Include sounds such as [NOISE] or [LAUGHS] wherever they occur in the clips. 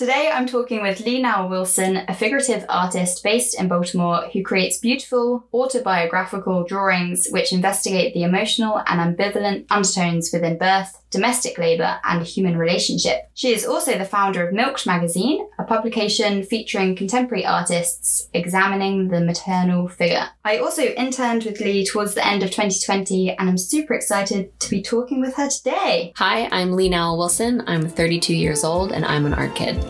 Today I'm talking with Lee Nowell Wilson, a figurative artist based in Baltimore who creates beautiful autobiographical drawings which investigate the emotional and ambivalent undertones within birth, domestic labour, and human relationship. She is also the founder of Milked magazine, a publication featuring contemporary artists examining the maternal figure. I also interned with Lee towards the end of 2020 and I'm super excited to be talking with her today. Hi, I'm Lee Nowell Wilson. I'm 32 years old and I'm an art kid.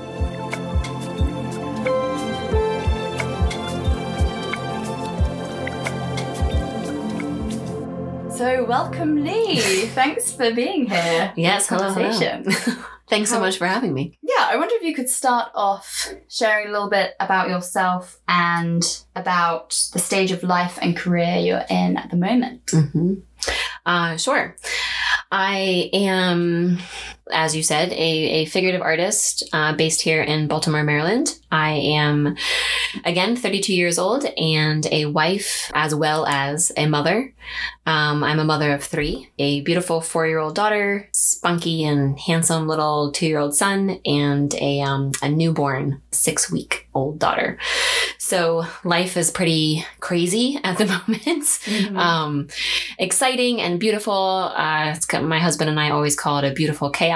So, welcome, Lee. Thanks for being here. Yes, hello, hello. [LAUGHS] Thanks so much for having me. Yeah, I wonder if you could start off sharing a little bit about yourself and about the stage of life and career you're in at the moment. Mm-hmm. Uh, sure. I am, as you said, a, a figurative artist uh, based here in Baltimore, Maryland. I am, again, 32 years old and a wife as well as a mother. Um, I'm a mother of three a beautiful four year old daughter, spunky and handsome little two year old son, and a, um, a newborn six week old daughter. So life is pretty crazy at the [LAUGHS] moment. Mm-hmm. Um, exciting and beautiful. Uh, my husband and I always call it a beautiful chaos.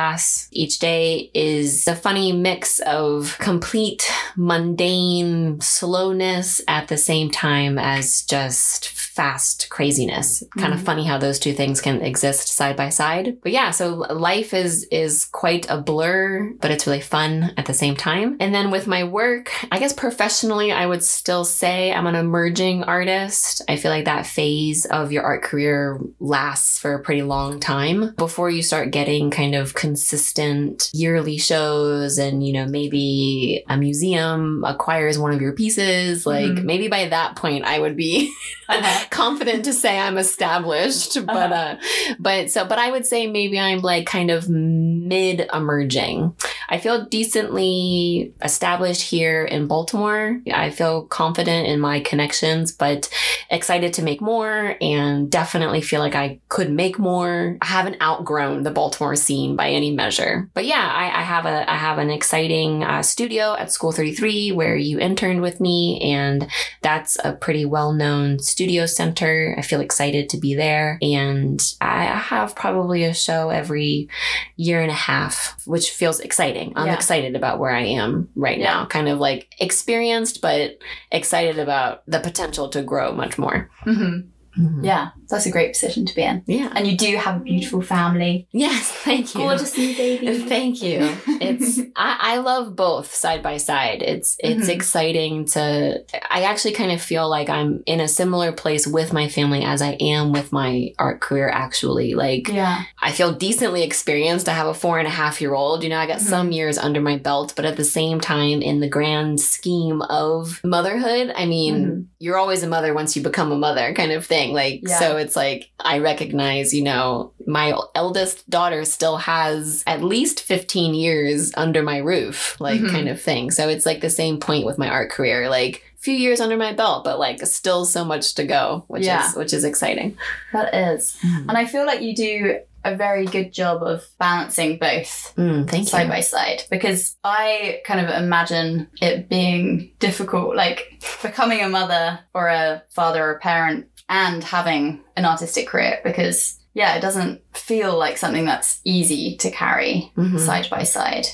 Each day is a funny mix of complete mundane slowness at the same time as just fast craziness. Mm-hmm. Kind of mm-hmm. funny how those two things can exist side by side. But yeah, so life is is quite a blur, but it's really fun at the same time. And then with my work, I guess professionally I would still say I'm an emerging artist. I feel like that phase of your art career lasts for a pretty long time before you start getting kind of consistent yearly shows and you know maybe a museum acquires one of your pieces like mm-hmm. maybe by that point I would be [LAUGHS] uh-huh. [LAUGHS] confident to say I'm established, but uh-huh. uh, but so but I would say maybe I'm like kind of mid emerging. I feel decently established here in Baltimore. I feel confident in my connections, but excited to make more and definitely feel like I could make more. I haven't outgrown the Baltimore scene by any measure. But yeah, I, I have a I have an exciting uh, studio at School 33 where you interned with me, and that's a pretty well known studio center. I feel excited to be there, and I have probably a show every year and a half, which feels exciting. I'm yeah. excited about where I am right yeah. now, kind of like experienced, but excited about the potential to grow much more. Mm-hmm. Mm-hmm. Yeah, that's a great position to be in. Yeah. And you do have a beautiful family. Yes, thank you. Gorgeous new baby. [LAUGHS] Thank you. It's [LAUGHS] I, I love both side by side. It's it's mm-hmm. exciting to I actually kind of feel like I'm in a similar place with my family as I am with my art career actually. Like yeah. I feel decently experienced. I have a four and a half year old. You know, I got mm-hmm. some years under my belt, but at the same time, in the grand scheme of motherhood, I mean, mm-hmm. you're always a mother once you become a mother kind of thing. Like yeah. so it's like I recognize, you know, my eldest daughter still has at least 15 years under my roof, like mm-hmm. kind of thing. So it's like the same point with my art career. Like few years under my belt, but like still so much to go, which yeah. is which is exciting. That is. Mm. And I feel like you do a very good job of balancing both mm, side you. by side because I kind of imagine it being difficult, like becoming a mother or a father or a parent and having an artistic career because yeah, it doesn't feel like something that's easy to carry mm-hmm. side by side.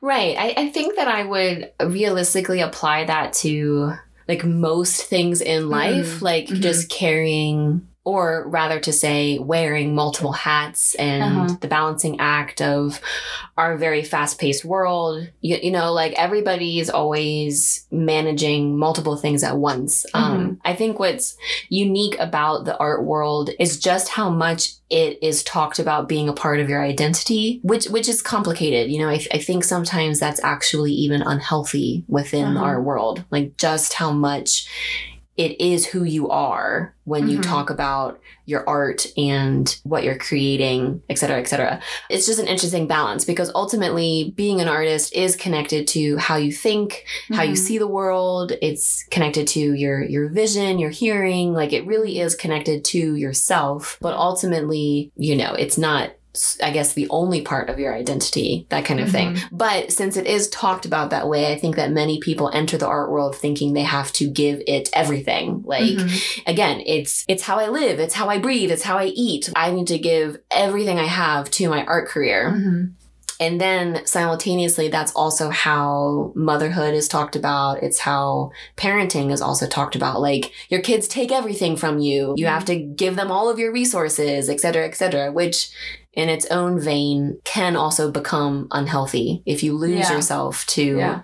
Right. I, I think that I would realistically apply that to like most things in life, mm-hmm. like mm-hmm. just carrying or rather to say wearing multiple hats and uh-huh. the balancing act of our very fast-paced world you, you know like everybody is always managing multiple things at once mm-hmm. um, i think what's unique about the art world is just how much it is talked about being a part of your identity which which is complicated you know i, I think sometimes that's actually even unhealthy within uh-huh. our world like just how much it is who you are when mm-hmm. you talk about your art and what you're creating, et cetera, et cetera. It's just an interesting balance because ultimately being an artist is connected to how you think, mm-hmm. how you mm-hmm. see the world. It's connected to your, your vision, your hearing. Like it really is connected to yourself. But ultimately, you know, it's not I guess, the only part of your identity, that kind of thing. But since it is talked about that way, I think that many people enter the art world thinking they have to give it everything. Like, Mhm. again, it's it's how I live, it's how I breathe, it's how I eat. I need to give everything I have to my art career. Mhm. And then simultaneously, that's also how motherhood is talked about. It's how parenting is also talked about. Like your kids take everything from you. You have to give them all of your resources, et cetera, et cetera, which in its own vein can also become unhealthy if you lose Yeah. yourself to Yeah.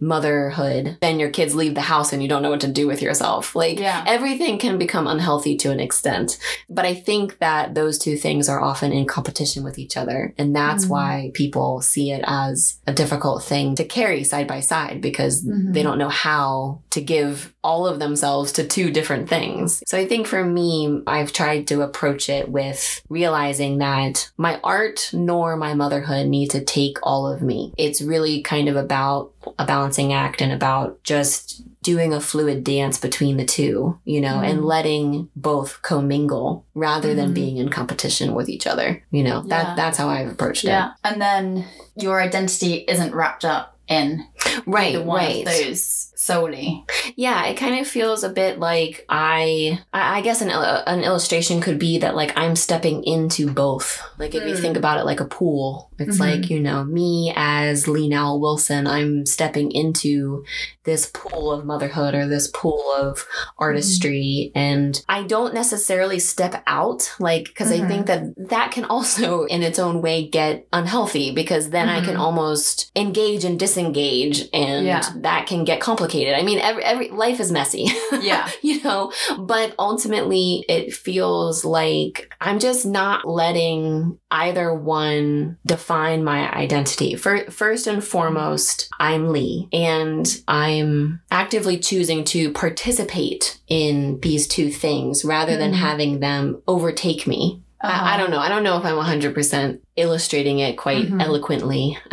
motherhood. Then your kids leave the house and you don't know what to do with yourself. Like Yeah. everything can become unhealthy to an extent. But I think that those two things are often in competition with each other. And that's Mhm. why people see it as a difficult thing to carry side by side because Mhm. they don't know how to give all of themselves to two different things. So I think for me, I've tried to approach it with realizing that my art nor my motherhood need to take all of me. It's really kind of about a balancing act and about just doing a fluid dance between the two, you know, and Mhm. letting both commingle rather than Mhm. being in competition with each other. You know, Yeah. that that's how I've approached it. Yeah. And then your identity isn't wrapped up in. Right, one right. of those solely. Yeah, it kind of feels a bit like I, I I guess an, il- an illustration could be that like I'm stepping into both. Like if you Mm. think about it like a pool, it's Mhm. like, you know, me as Lee Nowell Wilson, I'm stepping into this pool of motherhood or this pool of artistry. And I don't necessarily step out, like, because I Mhm. think that that can also in its own way get unhealthy because then I can Mhm. almost engage and disengage and Yeah. that can get complicated. I mean, every, every life is messy. [LAUGHS] Yeah. you know, but ultimately it feels like I'm just not letting either one define my identity. For, first and foremost, I'm Lee and I'm actively choosing to participate in these two things rather than Mhm. having them overtake me. Uh-huh. I, I don't know. I don't know if I'm 100% illustrating it quite Mhm. eloquently. [LAUGHS]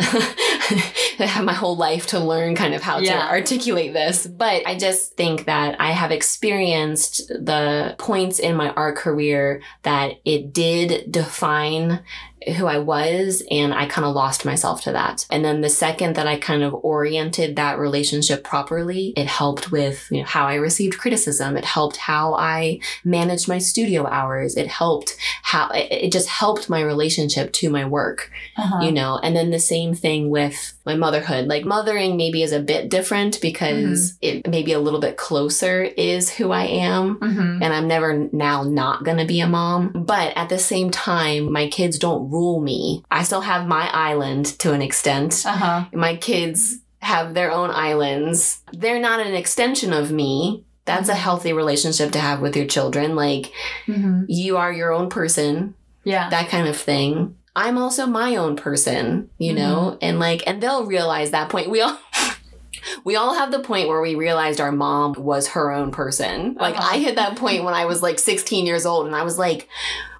I have my whole life to learn kind of how Yeah. to articulate this. But I just think that I have experienced the points in my art career that it did define who I was and I kind of lost myself to that. And then the second that I kind of oriented that relationship properly, it helped with you know, how I received criticism. It helped how I managed my studio hours. It helped how it, it just helped my relationship to my work, Uh-huh. you know. And then the same thing with my motherhood. Like mothering maybe is a bit different because it maybe a little bit closer is who I am Mhm. and I'm never now not gonna be a mom. But at the same time, my kids don't rule me. I still have my island to an extent. Uh-huh. My kids have their own islands. They're not an extension of me. That's a Mhm. healthy relationship to have with your children. Like, Mhm. you are your own person, Yeah. that kind of thing. I'm also my own person, you know? And like, and they'll realize that point. We all. [LAUGHS] We all have the point where we realized our mom was her own person. Like, Uh-huh. I hit that point when I was like 16 years old and I was like,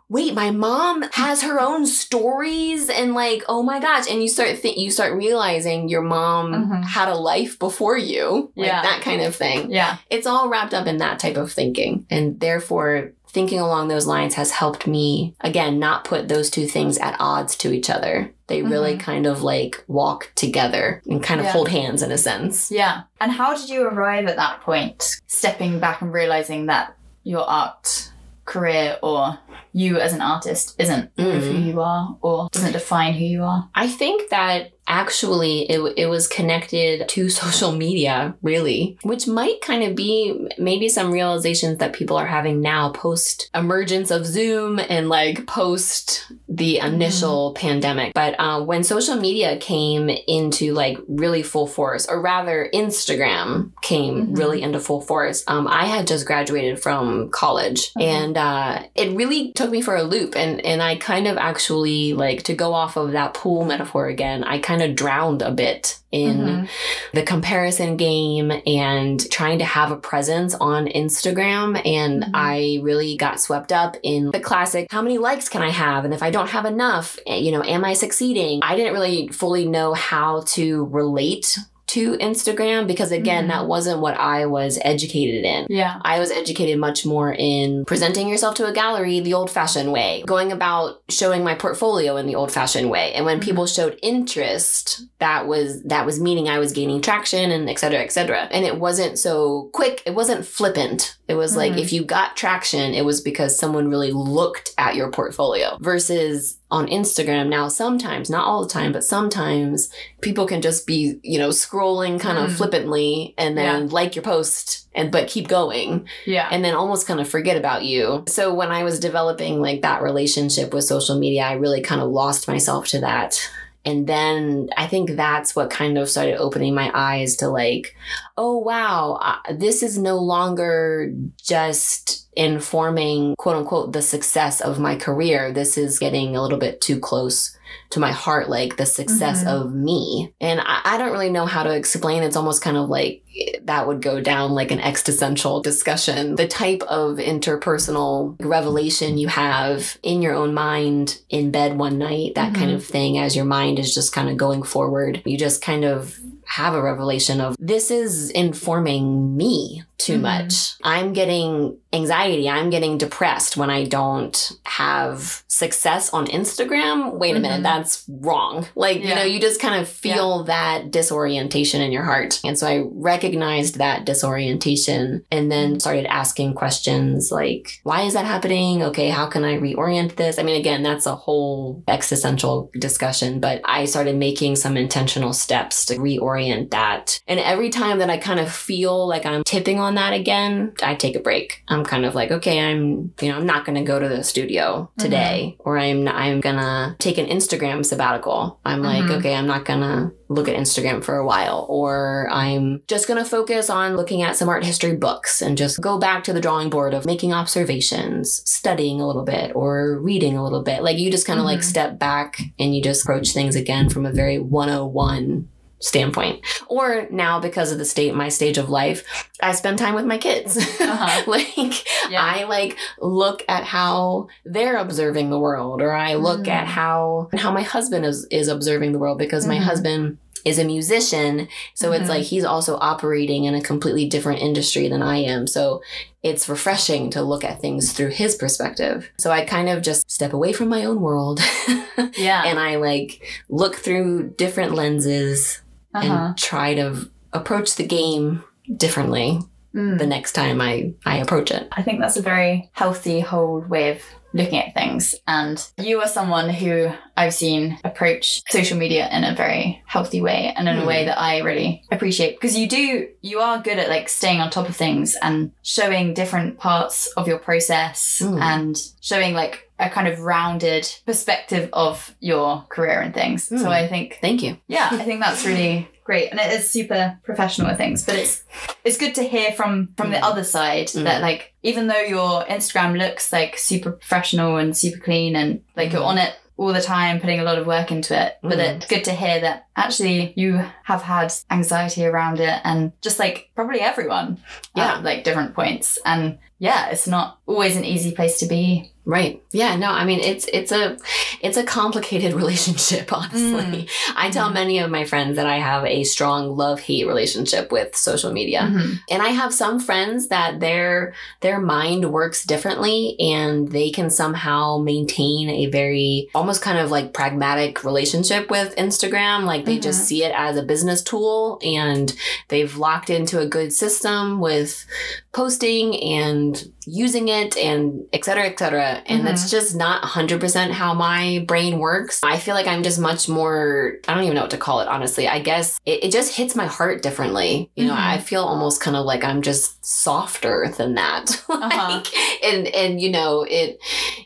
wait, my mom has her own stories and like, oh my gosh. And you start think you start realizing your mom Mhm. had a life before you. Like Yeah. that kind of thing. Yeah. It's all wrapped up in that type of thinking. And therefore thinking along those lines has helped me again not put those two things at odds to each other. They really kind of like walk together and kind of Yeah. hold hands in a sense. Yeah. And how did you arrive at that point? Stepping back and realizing that your art career or you as an artist isn't Mm. who you are or doesn't define who you are. I think that actually it, it was connected to [LAUGHS] social media, really, which might kind of be maybe some realizations that people are having now post emergence of Zoom and like post the initial pandemic. But uh, when social media came into like really full force, or rather, Instagram came Mhm. really into full force, um, I had just graduated from college Mhm. and uh, it really took me for a loop. And, and I kind of actually, like, to go off of that pool metaphor again, I kind of drowned a bit in Mhm. the comparison game and trying to have a presence on Instagram. And Mhm. I really got swept up in the classic how many likes can I have? And if I don't have enough, eh, you know, am I succeeding? I didn't really fully know how to relate to Instagram because again, Mhm. that wasn't what I was educated in. Yeah. I was educated much more in presenting yourself to a gallery the old fashioned way, going about showing my portfolio in the old fashioned way. And when Mhm. people showed interest, that was that was meaning I was gaining traction and et cetera, et cetera. And it wasn't so quick, it wasn't flippant. It was like Mhm. if you got traction, it was because someone really looked at your portfolio versus on Instagram now sometimes, not all the time, but sometimes people can just be, you know, scrolling kind of Mm. flippantly and then like your post and but keep going Yeah. and then almost kind of forget about you. So when I was developing like that relationship with social media, I really kind of lost myself to that. And then I think that's what kind of started opening my eyes to like, oh wow, uh, this is no longer just informing quote unquote the success of my career. This is getting a little bit too close to my heart, like the success Mhm. of me. And I, I don't really know how to explain. It's almost kind of like that would go down like an existential discussion. The type of interpersonal revelation you have in your own mind in bed one night, that kind Mhm. of thing, as your mind is just kind of going forward. You just kind of have a revelation of this is informing me too Mhm. much. I'm getting anxiety. I'm getting depressed when I don't have success on Instagram. Wait a minute, Mhm. that's wrong. Like, you know, you just kind of feel that disorientation in your heart. And so I recognized that disorientation and then started asking questions like, why is that happening? Okay, how can I reorient this? I mean, again, that's a whole existential discussion, but I started making some intentional steps to reorient that. And every time that I kind of feel like I'm tipping on that again, I take a break. I'm kind of like, okay, I'm, you know, I'm not going to go to the studio today, or I'm, I'm going to take an Instagram sabbatical. I'm like, Mhm. okay, I'm not going to look at Instagram for a while, or I'm just going to focus on looking at some art history books and just go back to the drawing board of making observations, studying a little bit, or reading a little bit. Like you just kind of like Mhm. step back and you just approach things again from a very 101 standpoint. Or now because of the state, my stage of life, I spend time with my kids. Uh-huh. [LAUGHS] like Yeah. I like look at how they're observing the world, or I look Mhm. at how how my husband is is observing the world because my Mhm. husband is a musician. So it's Mhm. like he's also operating in a completely different industry than I am. So it's refreshing to look at things through his perspective. So I kind of just step away from my own world [LAUGHS] yeah. and I like look through different lenses uh-huh. and try to approach the game differently Mm. the next time I, I approach it. I think that's a very healthy, whole way of looking at things. And you are someone who I've seen approach social media in a very healthy way and in a Hmm. way that I really appreciate because you do, you are good at like staying on top of things and showing different parts of your process Hmm. and showing like a kind of rounded perspective of your career and things. Hmm. So I think Thank you. yeah, I think that's really great, and it is super professional with things. But it's it's good to hear from from the Mm. other side Mm. that like even though your Instagram looks like super professional and super clean, and like you're Mm. on it all the time, putting a lot of work into it, but Mm. it's good to hear that actually you have had anxiety around it, and just like probably everyone, Yeah. at like different points, and yeah, it's not always an easy place to be. Right. Yeah, no, I mean it's it's a it's a complicated [LAUGHS] relationship, honestly. I tell Mhm. many of my friends that I have a strong love-hate relationship with social media. Mhm. And I have some friends that their their mind works differently and they can somehow maintain a very almost kind of like pragmatic relationship with Instagram. Like they just Mhm. see it as a business tool and they've locked into a good system with posting and using it and et cetera, et cetera. And that's just not 100% how my brain works. I feel like I'm just much more, I don't even know what to call it, honestly. I guess it, it just hits my heart differently. You know, Mhm. I feel almost kind of like I'm just softer than that. [LAUGHS] Uh-huh. like, and, and, you know, it,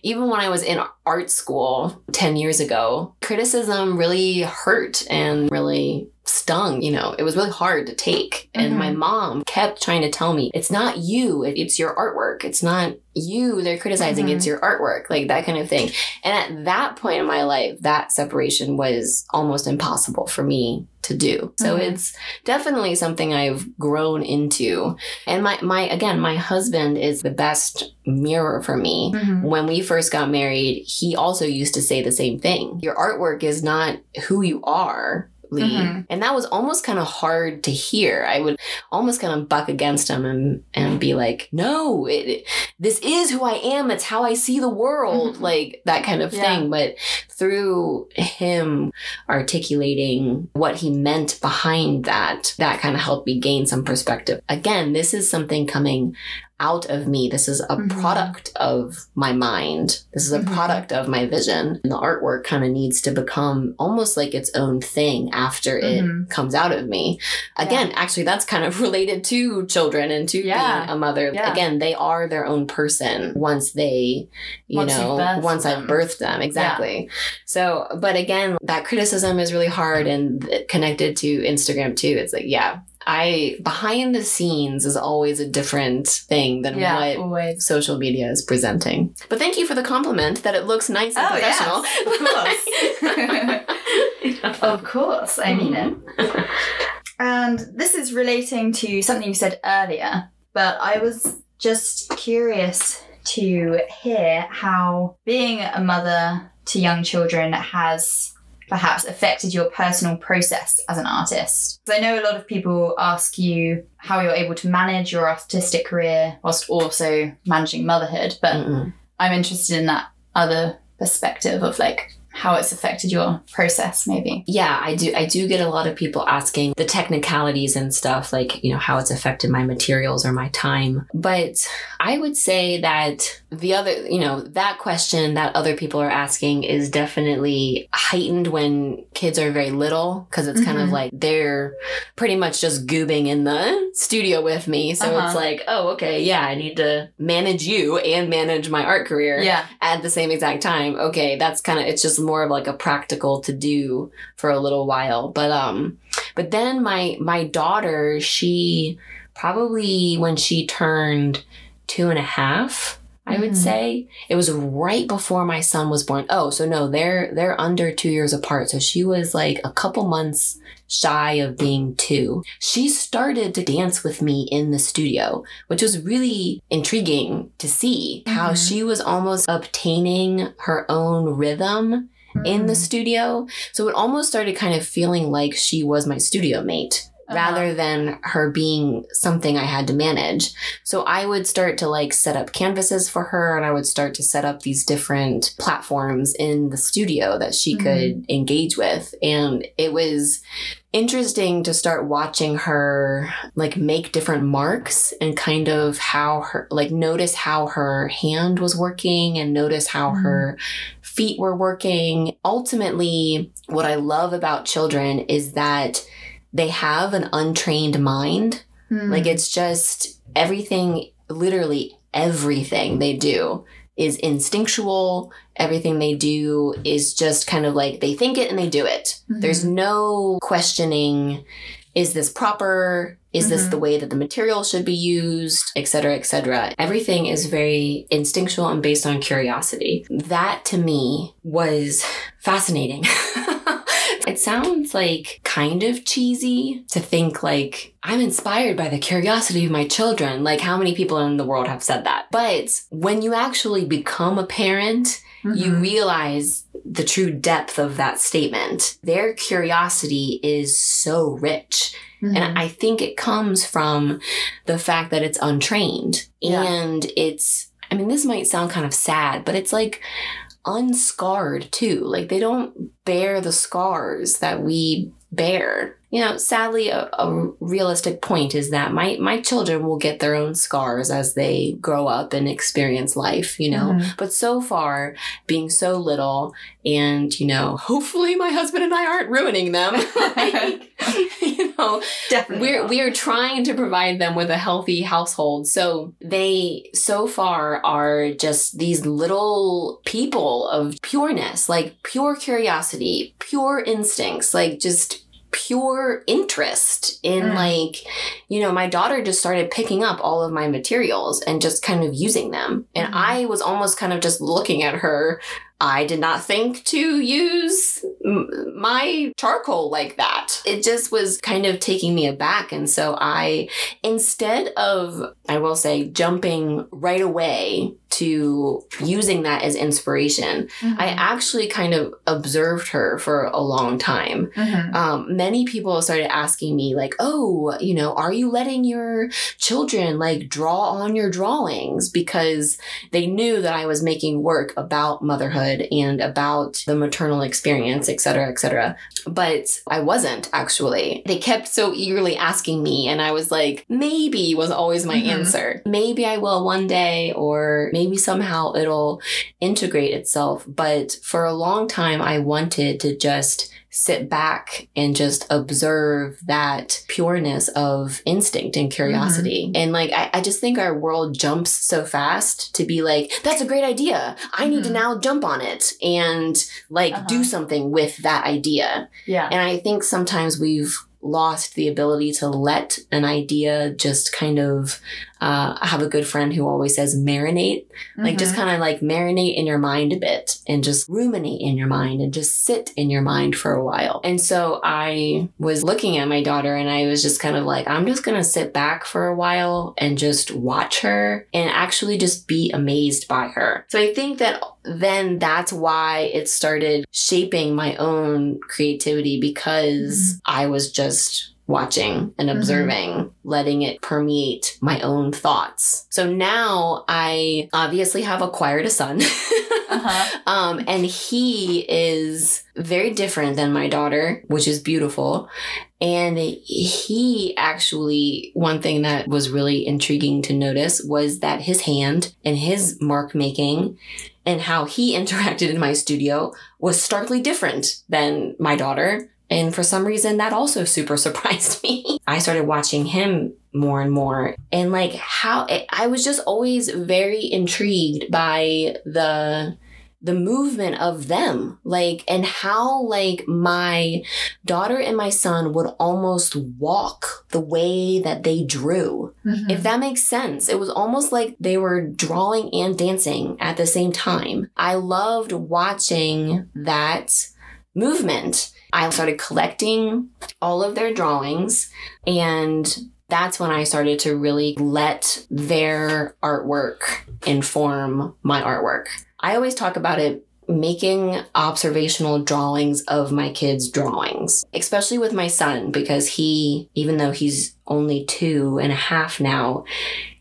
even when I was in art school 10 years ago, criticism really hurt and really stung. You know, it was really hard to take. And Mhm. my mom kept trying to tell me, it's not you, it's your artwork. It's not you they're criticizing, Mhm. it's your artwork, like that kind of thing. And at that point in my life, that separation was almost impossible for me to do. So Mhm. it's definitely something I've grown into. And my, my, again, my husband is the best mirror for me. Mhm. When we first got married, he also used to say the same thing. Your artwork is not who you are. Mhm. And that was almost kind of hard to hear. I would almost kind of buck against him and, and be like, no, it, this is who I am. It's how I see the world. Mhm. Like that kind of Yeah. thing. But through him articulating what he meant behind that, that kind of helped me gain some perspective. Again, this is something coming out of me. This is a Mhm. product of my mind. This is a Mhm. product of my vision. And the artwork kind of needs to become almost like its own thing after it Mhm. comes out of me. Again, actually, that's kind of [LAUGHS] related to children and to Yeah. being a mother. Yeah. Again, they are their own person once they, you Once know, once I've birthed them. Exactly. So, but again, that criticism is really hard and connected to Instagram too. It's like, yeah, I behind the scenes is always a different thing than Yeah, what always. social media is presenting. But thank you for the compliment that it looks nice and Oh, professional. yes, [LAUGHS] Of course, I mean it. Mm-hmm. And this is relating to something you said earlier, but I was just curious to hear how being a mother to young children has perhaps affected your personal process as an artist. 'Cause I know a lot of people ask you how you're able to manage your artistic career whilst also managing motherhood, but Mm-mm. I'm interested in that other perspective of like how it's affected your process, maybe. Yeah, I do. I do get a lot of people asking the technicalities and stuff, like you know how it's affected my materials or my time. But I would say that the other, you know, that question that other people are asking is definitely heightened when kids are very little because it's kind of Mhm. like they're pretty much just goobing in the studio with me. So Uh-huh. it's like, oh, okay, yeah, I need to manage you and manage my art career Yeah. at the same exact time. Okay, that's kind of it's just more of like a practical to do for a little while. But um but then my my daughter, she probably when she turned two and a half, I would Mhm. say. It was right before my son was born. Oh, so no, they're they're under two years apart. So she was like a couple months shy of being two. She started to dance with me in the studio, which was really intriguing to see how Mhm. she was almost obtaining her own rhythm in the Mm. studio. So it almost started kind of feeling like she was my studio mate Uh-huh. rather than her being something I had to manage. So I would start to like set up canvases for her and I would start to set up these different platforms in the studio that she Mhm. could engage with. And it was interesting to start watching her like make different marks and kind of how her like notice how her hand was working and notice how Mhm. her feet were working. Ultimately, what I love about children is that they have an untrained mind. Mm. Like it's just everything, literally everything they do is instinctual. Everything they do is just kind of like they think it and they do it. Mhm. There's no questioning is this proper? Is this Mhm. the way that the material should be used, et cetera, et cetera. Everything is very instinctual and based on curiosity. That to me was fascinating. [LAUGHS] it sounds like kind of cheesy to think like I'm inspired by the curiosity of my children. Like how many people in the world have said that? But when you actually become a parent, you Mhm. realize the true depth of that statement. Their curiosity is so rich. Mhm. And I think it comes from the fact that it's untrained. Yeah. And it's, I mean, this might sound kind of sad, but it's like unscarred too. Like they don't bear the scars that we bear. You know, sadly, a, a realistic point is that my, my children will get their own scars as they grow up and experience life, you know. Mhm. But so far, being so little, and, you know, hopefully my husband and I aren't ruining them. [LAUGHS] like, [LAUGHS] know, Definitely. we're not. we're trying to provide them with a healthy household so they so far are just these little people of pureness like pure curiosity pure instincts like just pure interest in Mm. like you know my daughter just started picking up all of my materials and just kind of using them and Mhm. i was almost kind of just looking at her I did not think to use m- my charcoal like that. It just was kind of taking me aback. And so I, instead of, I will say, jumping right away to using that as inspiration, Mm-hmm. I actually kind of observed her for a long time. Mhm. Um, many people started asking me, like, oh, you know, are you letting your children like draw on your drawings? Because they knew that I was making work about motherhood and about the maternal experience, et cetera, et cetera. But I wasn't actually. They kept so eagerly asking me, and I was like, maybe was always my Mhm. answer. Maybe I will one day, or maybe somehow it'll integrate itself. But for a long time, I wanted to just sit back and just observe that pureness of instinct and curiosity. And like, I, I just think our world jumps so fast to be like, that's a great idea. I need to Mhm. now jump on it and like Uh-huh. do something with that idea. Yeah. And I think sometimes we've lost the ability to let an idea just kind of uh, I have a good friend who always says marinate like just Mhm. kind of like marinate in your mind a bit and just ruminate in your mind and just sit in your mind for a while. And so I was looking at my daughter and I was just kind of like, I'm just going to sit back for a while and just watch her and actually just be amazed by her. So I think that then that's why it started shaping my own creativity because I was just watching and Mhm. observing, letting it permeate my own thoughts. So now I obviously have acquired a son. [LAUGHS] Uh-huh. um, and he is very different than my daughter, which is beautiful. And he actually, one thing that was really intriguing to notice was that his hand and his mark making and how he [LAUGHS] interacted in my studio was starkly different than my daughter. And for some reason, that also super [LAUGHS] surprised me. I started watching him more and more. And like how it, I was just always very intrigued by the the movement of them like and how like my daughter and my son would almost walk the way that they drew Mhm. if that makes sense. It was almost like they were drawing and dancing at the same time. I loved watching that movement. I started collecting all of their drawings and that's when I started to really let their artwork inform my artwork. I always talk about it making observational drawings of my kids' drawings, especially with my son, because he, even though he's only two and a half now,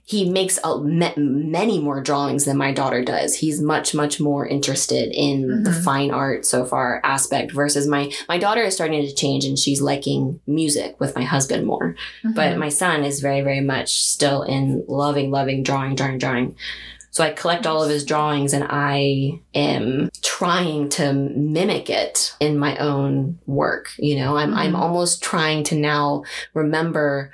he makes a, ma- many more drawings than my daughter does. He's much, much more interested in the Mhm. fine art so far aspect versus my, my daughter is starting to change and she's liking music with my husband more. But Mhm. my son is very, very much still in loving, loving drawing, drawing, drawing. So I collect all of his drawings and I am trying to mimic it in my own work. You know, I'm, I'm Mhm. almost trying to now remember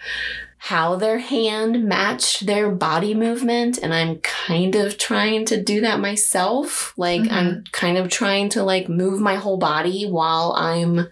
how their hand matched their body movement and i'm kind of trying to do that myself like Mhm. i'm kind of trying to like move my whole body while i'm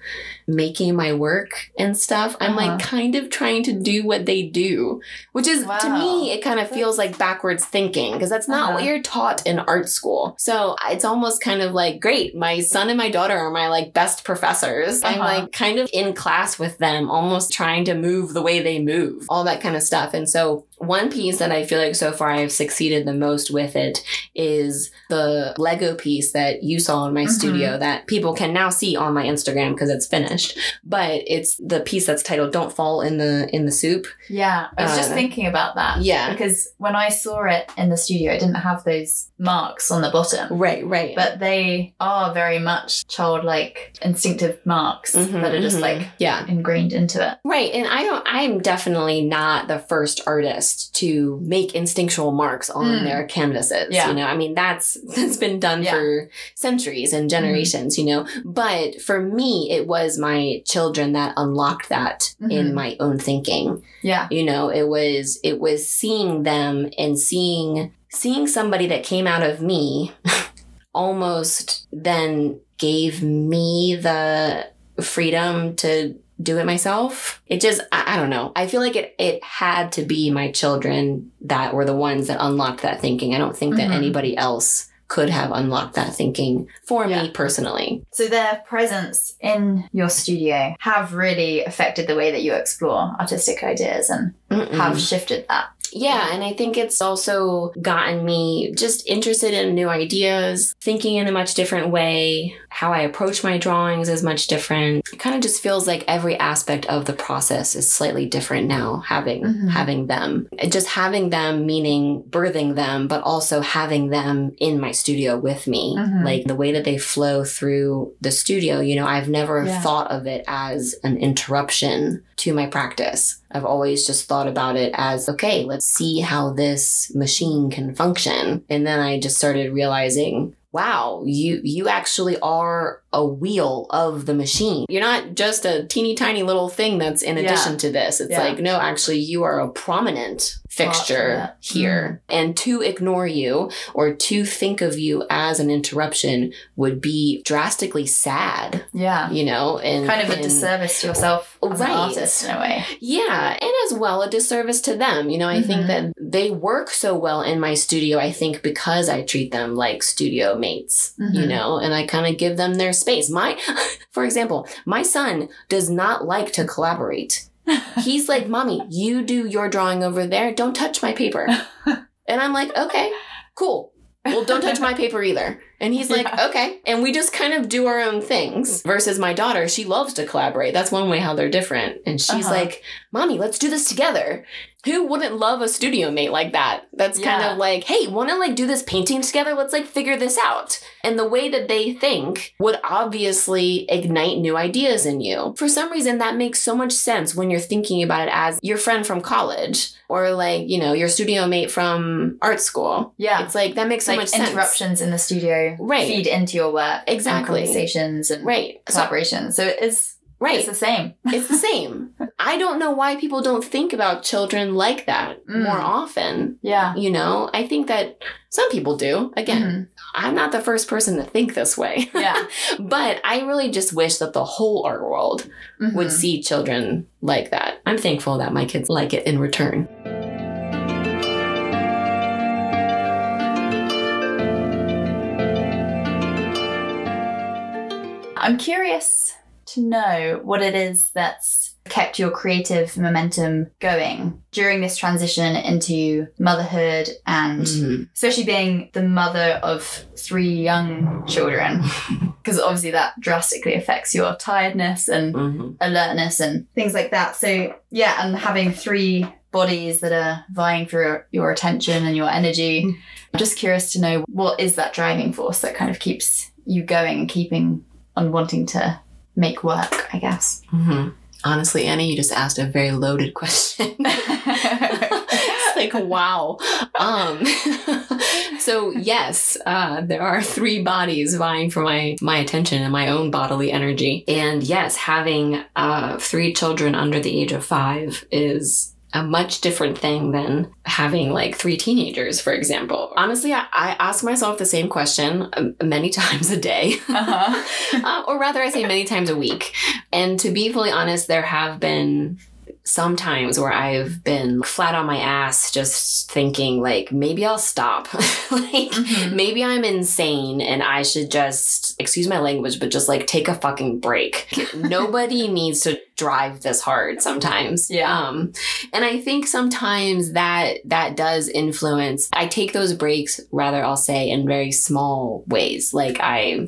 making my work and stuff i'm Uh-huh. like kind of trying to do what they do which is to me it kind of feels like backwards thinking because that's not what Uh-huh. you're taught in art school so it's almost kind of like great my son and my daughter are my like best professors i'm Uh-huh. like kind of in class with them almost trying to move the way they move all that kind of stuff and so one piece that i feel like so far i've succeeded the most with it is the lego piece that you saw in my Mhm. studio that people can now see on my instagram because it's finished but it's the piece that's titled don't fall in the in the soup Yeah, I was just Uh, thinking about that. yeah. Because when I saw it in the studio, it didn't have those marks on the bottom. right right But they are very much childlike, instinctive marks Mhm, that are just mhm. like yeah ingrained into it. Right. And I don't, I'm definitely not the first artist to make instinctual marks on Mm. their canvases. Yeah. You know, I mean, that's, [LAUGHS] that's been done Yeah. for centuries and generations, you know, but for me, it was my children that unlocked that in Mhm. my own thinking. Yeah. You know, it was, it was seeing them and seeing, seeing somebody that came out of me [LAUGHS] almost then gave me the freedom to do it myself. It just, I, I don't know. I feel like it, it had to be my children that were the ones that unlocked that thinking. I don't think that Mhm. anybody else could have unlocked that thinking for Yeah. me personally. So their presence in your studio have really affected the way that you explore artistic ideas and Mm-mm. have shifted that. Yeah, and I think it's also gotten me just interested in new ideas, thinking in a much different way. How I approach my drawings is much different. It kind of just feels like every aspect of the process is slightly different now having Mhm. having them. Just having them meaning birthing them, but also having them in my studio with me. Mhm. Like the way that they flow through the studio, you know, I've never Yeah. thought of it as an interruption to my practice. I've always just thought about it as, okay, let's see how this machine can function. And then I just started realizing, wow, you you actually are a wheel of the machine. You're not just a teeny tiny little thing that's in Yeah. addition to this. It's Yeah. like, no, actually you are a prominent fixture here. And to ignore you or to think of you as an interruption would be drastically sad, Yeah. you know, and Kind of a disservice to yourself as Right. an artist in a way. yeah, and as well a disservice to them. You know, I think Mhm. that they work so well in my studio, I think because I treat them like studio mates, you Mhm. know, and I kind of give them their space. My [LAUGHS] for example, my son does not like to collaborate. He's like, "Mommy, you do your drawing over there. Don't touch my paper." [LAUGHS] And I'm like, "Okay, cool. Well, don't touch my paper either." And he's like, [LAUGHS] Yeah. "Okay." And we just kind of do our own things. Versus my daughter, she loves to collaborate. That's one way how they're different. And she's Uh-huh. like, "Mommy, let's do this together." Who wouldn't love a studio mate like that? That's kind of like, "Hey, want to like do this painting together? Let's like figure this out." And the way that they think would obviously ignite new ideas in you. For some reason, that makes so much sense when you're thinking about it as your friend from college or like, you know, your studio mate from art school. Yeah. It's like that makes so like much sense. interruptions in the studio Right. feed into your work. and Exactly. conversations and Right. So, collaborations. So it is right. it's the same. it's the [LAUGHS] same. I don't know why people don't think about children like that Mm. more often. Yeah. You know, I think that some people do. Again, I'm not the first person to think this way. Yeah. [LAUGHS] but I really just wish that the whole art world would Mhm. see children like that. I'm thankful that my kids like it in return. I'm curious to know what it is that's kept your creative momentum going during this transition into motherhood and Mhm. especially being the mother of three young children [LAUGHS] because obviously that drastically affects your tiredness and Mhm. alertness and things like that so yeah and having three bodies that are vying for your, your attention and your energy i'm just curious to know what is that driving force that kind of keeps you going and keeping on wanting to make work i guess Mhm. Honestly, Annie, you just asked a very loaded question. [LAUGHS] like wow. Um, [LAUGHS] so yes, uh, there are three bodies vying for my my attention and my own bodily energy. And yes, having uh, three children under the age of five is a much different thing than having like three teenagers, for example. Honestly, I, I ask myself the same question um, many [LAUGHS] times a day. uh-huh. [LAUGHS] uh, or rather, I say many times a week. And to be fully honest, there have been some times where I've been flat on my ass just thinking, like, maybe I'll stop. [LAUGHS] like, Mhm. maybe I'm insane and I should just, excuse my language, but just like take a fucking break. [LAUGHS] Nobody needs to drive this hard sometimes. Yeah. Um, and I think sometimes that that does influence. I take those breaks, rather I'll say, in very small ways. Like I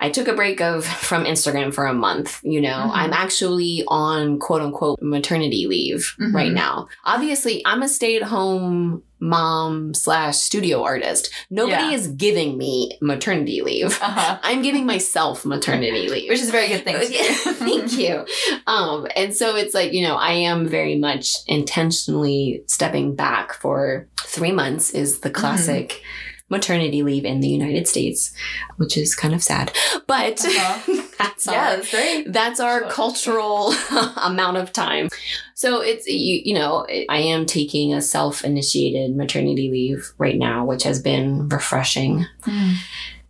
I took a break of from Instagram for a month, you know. Mhm. I'm actually on quote unquote maternity leave Mhm. right now. Obviously, I'm a stay-at-home mom slash studio artist. Nobody Yeah. is giving me maternity leave. Uh-huh. [LAUGHS] I'm giving myself maternity [LAUGHS] leave. which is a very good thing to Yeah, do. Thank you. Um, and so it's like, you know, I am very much intentionally stepping back for three months is the classic maternity leave in the United States, which is kind of sad. But Uh-huh. [LAUGHS] that's yeah our that's great that's our Sure. cultural [LAUGHS] amount of time. So it's you, you know, I am taking a self-initiated maternity leave right now, which has been refreshing.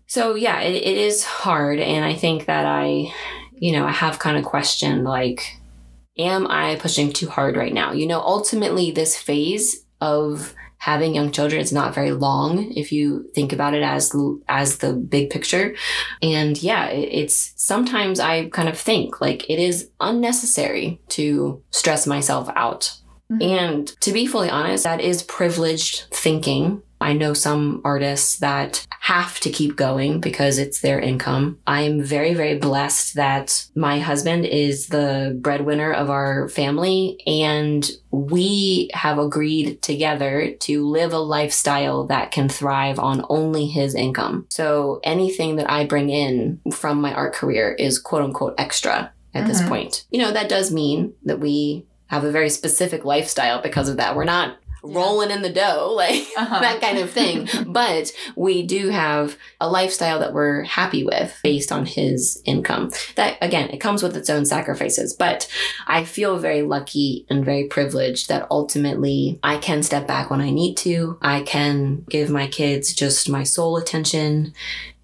So yeah, it, it is hard, and I think that I, you know, I have kind of questioned like, am I pushing too hard right now? You know, ultimately, this phase of having young children is not very long if you think about it as as the big picture. And yeah, it's sometimes I kind of think like it is unnecessary to stress myself out. Mm-hmm. And to be fully honest, that is privileged thinking I know some artists that have to keep going because it's their income. I'm very, very blessed that my husband is the breadwinner of our family and we have agreed together to live a lifestyle that can thrive on only his income. So anything that I bring in from my art career is quote unquote extra at mm-hmm. this point. You know, that does mean that we have a very specific lifestyle because of that. We're not rolling in the dough, [LAUGHS] like uh-huh. that kind of thing. [LAUGHS] but we do have a lifestyle that we're happy with based on his income. That again, it comes with its own sacrifices, but I feel very lucky and very privileged that ultimately I can step back when I need to. I can give my kids just my sole attention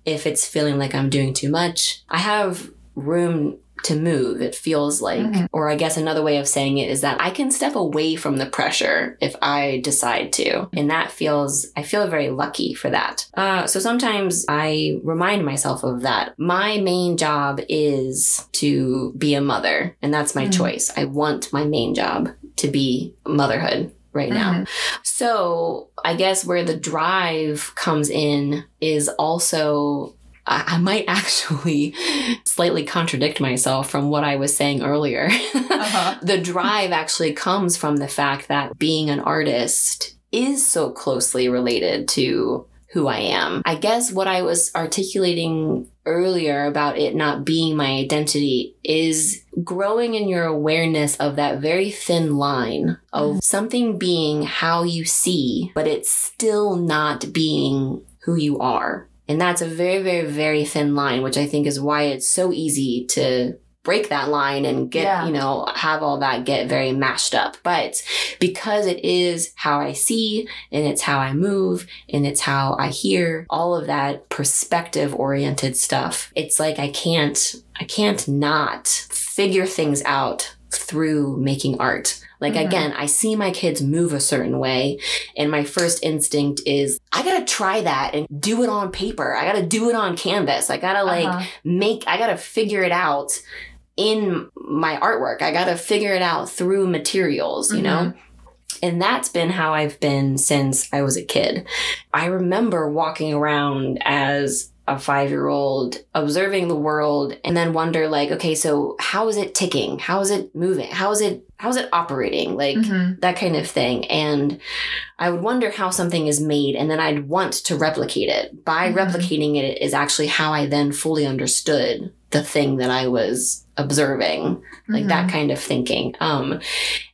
if it's feeling like I'm doing too much. I have room to move, it feels like. Mm-hmm. Or I guess another way of saying it is that I can step away from the pressure if I decide to. And that feels, I feel very lucky for that. Uh, so sometimes I remind myself of that. My main job is to be a mother, and that's my mm-hmm. choice. I want my main job to be motherhood right now. Mm-hmm. So I guess where the drive comes in is also I, might actually [LAUGHS] slightly contradict myself from what I was saying earlier. [LAUGHS] Uh-huh. the drive actually comes from the fact that being an artist is so closely related to who I am. I guess what I was articulating earlier about it not being my identity is growing in your awareness of that very thin line of mm. something being how you see, but it's still not being who you are. And that's a very, very, very thin line, which I think is why it's so easy to break that line and get, yeah. you know, have all that get very mashed up. But because it is how I see and it's how I move and it's how I hear all of that perspective oriented stuff, it's like I can't, I can't not figure things out through making art. Like mm-hmm. again, I see my kids move a certain way and my first instinct is I got to try that and do it on paper. I got to do it on canvas. I got to like uh-huh. make I got to figure it out in my artwork. I got to figure it out through materials, you mm-hmm. know? And that's been how I've been since I was a kid. I remember walking around as a five year old observing the world and then wonder like okay so how is it ticking? How is it moving? How is it how's it operating? Like mm-hmm. that kind of thing. And i would wonder how something is made and then i'd want to replicate it. By mm-hmm. replicating it is actually how i then fully understood the thing that i was observing like mm-hmm. that kind of thinking um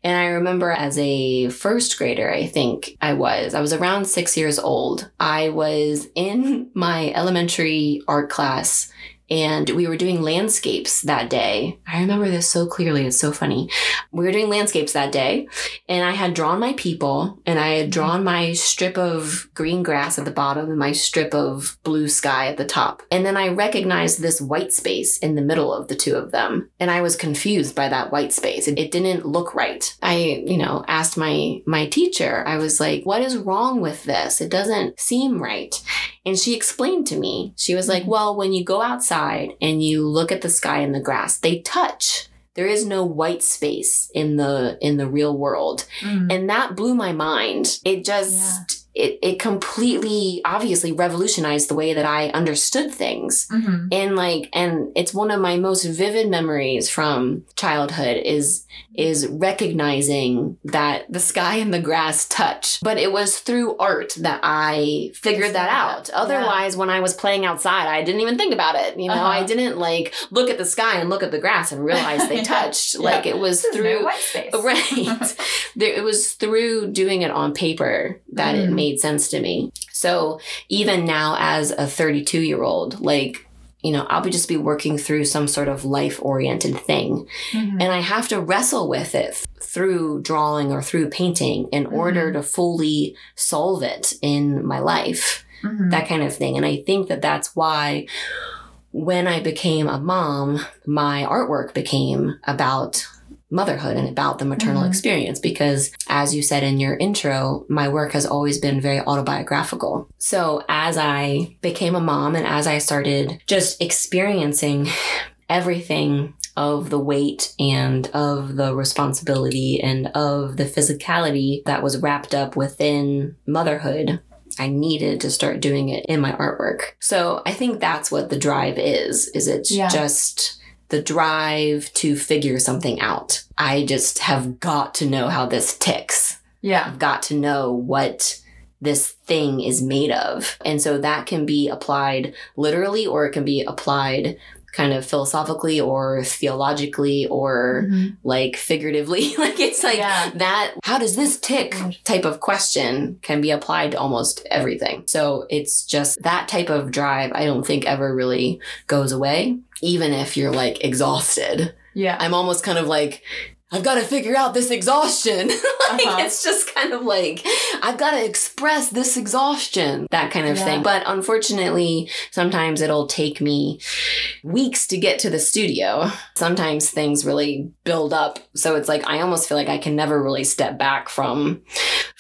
and i remember as a first grader i think i was i was around 6 years old i was in my elementary art class and we were doing landscapes that day. I remember this so clearly. It's so funny. We were doing landscapes that day, and I had drawn my people, and I had drawn my strip of green grass at the bottom and my strip of blue sky at the top. And then I recognized this white space in the middle of the two of them, and I was confused by that white space. It, didn't look right. I, you know, asked my my teacher. I was like, "What is wrong with this? It doesn't seem right." And she explained to me. She was like, "Well, when you go outside." outside and you look at the sky and the grass, they touch. There is no white space in the in the real world. Mm. And that blew my mind. It just yeah it, it completely obviously revolutionized the way that I understood things. Mm-hmm. And like, and it's one of my most vivid memories from childhood is, is recognizing that the sky and the grass touch. But it was through art that I figured that out. Otherwise, yeah. when I was playing outside, I didn't even think about it. You know, uh-huh. I didn't like look at the sky and look at the grass and realize they [LAUGHS] touched. yeah. Like it was There's through, no right. [LAUGHS] it was through doing it on paper that mm. it made sense to me. So even now as a 32 year old, like, you know, I'll be just be working through some sort of life oriented thing. Mm-hmm. And I have to wrestle with it through drawing or through painting in mm-hmm. order to fully solve it in my life, mm-hmm. that kind of thing. And I think that that's why when I became a mom, my artwork became about motherhood and about the maternal Mhm. experience because as you said in your intro my work has always been very autobiographical so as i became a mom and as i started just experiencing [SIGHS] everything of the weight and of the responsibility and of the physicality that was wrapped up within motherhood I needed to start doing it in my artwork. So I think that's what the drive is. Is it's Yeah. just the drive to figure something out. I just have got to know how this ticks. Yeah. I've got to know what this thing is made of. And so that can be applied literally or it can be applied kind of philosophically or theologically or Mhm. like figuratively. [LAUGHS] like it's like Yeah. that how does this tick type of question can be applied to almost everything. So it's just that type of drive I don't think ever really goes away even if you're like exhausted. Yeah. I'm almost kind of like I've got to figure out this exhaustion. [LAUGHS] like Uh-huh. it's just kind of like I've got to express this exhaustion, that kind of Yeah. thing. But unfortunately, sometimes it'll take me weeks to get to the studio. Sometimes things really build up, so it's like I almost feel like I can never really step back from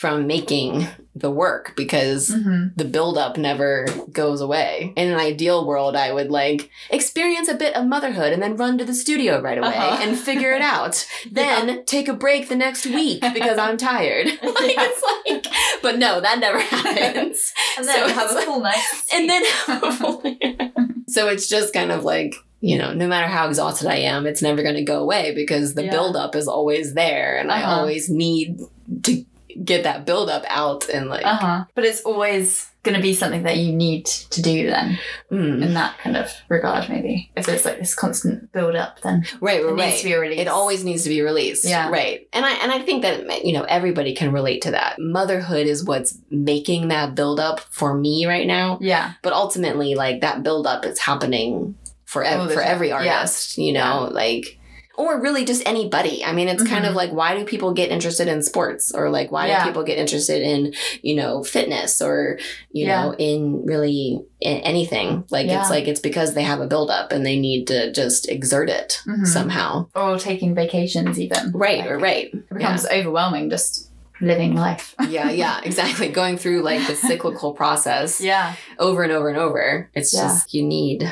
from making the work because Mhm. the buildup never goes away. In an ideal world, I would like experience a bit of motherhood and then run to the studio right away Uh-huh. and figure it out. [LAUGHS] Then take a break the next week because I'm tired. [LAUGHS] like [LAUGHS] Yeah. it's like, but no, that never happens. And So then it's have a full night. and then have a so it's just kind of like you know no matter how exhausted i am it's never going to go away because the Yeah. buildup is always there and i Uh-huh. always need to get that buildup out and like Uh huh. But it's always going to be something that you need to do then, mm, in that kind of regard, maybe. If there's like this constant build up, then right it needs right to be released. it always needs to be released Yeah. right and i and i think that you know everybody can relate to that motherhood is what's making that build up for me right now Yeah. but ultimately like that build up is happening for ev- the for every Yeah. artist you know like or really just anybody i mean it's kind of Mhm. like why do people get interested in sports or like why Yeah. do people get interested in you know fitness or you Yeah. know in really in anything like Yeah. it's like it's because they have a buildup and they need to just exert it Mhm. somehow Or taking vacations, even. right Like, or right It becomes overwhelming just living life. yeah yeah [LAUGHS] exactly going through like the cyclical process Yeah. over and over and over. It's just you need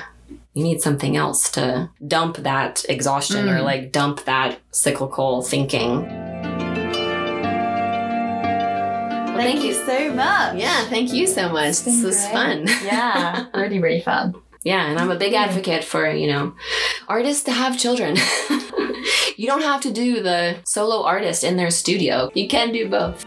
you need something else to dump that exhaustion or Mm. like dump that cyclical thinking. Well, Thank you so much. Yeah, thank you so much. This been was great. fun. [LAUGHS] Yeah. Really, really fun. Yeah, and I'm a big advocate for, you know, artists to have children. [LAUGHS] you don't have to do the solo artist in their studio. You can do both.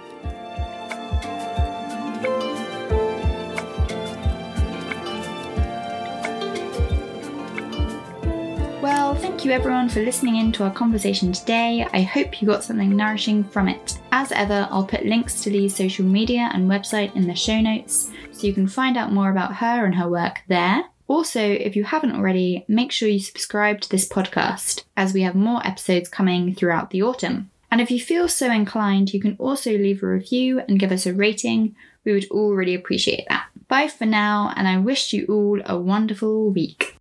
Thank you everyone for listening in to our conversation today. I hope you got something nourishing from it. As ever, I'll put links to Lee's social media and website in the show notes so you can find out more about her and her work there. Also, if you haven't already, make sure you subscribe to this podcast as we have more episodes coming throughout the autumn. And if you feel so inclined, you can also leave a review and give us a rating. We would all really appreciate that. Bye for now, and I wish you all a wonderful week.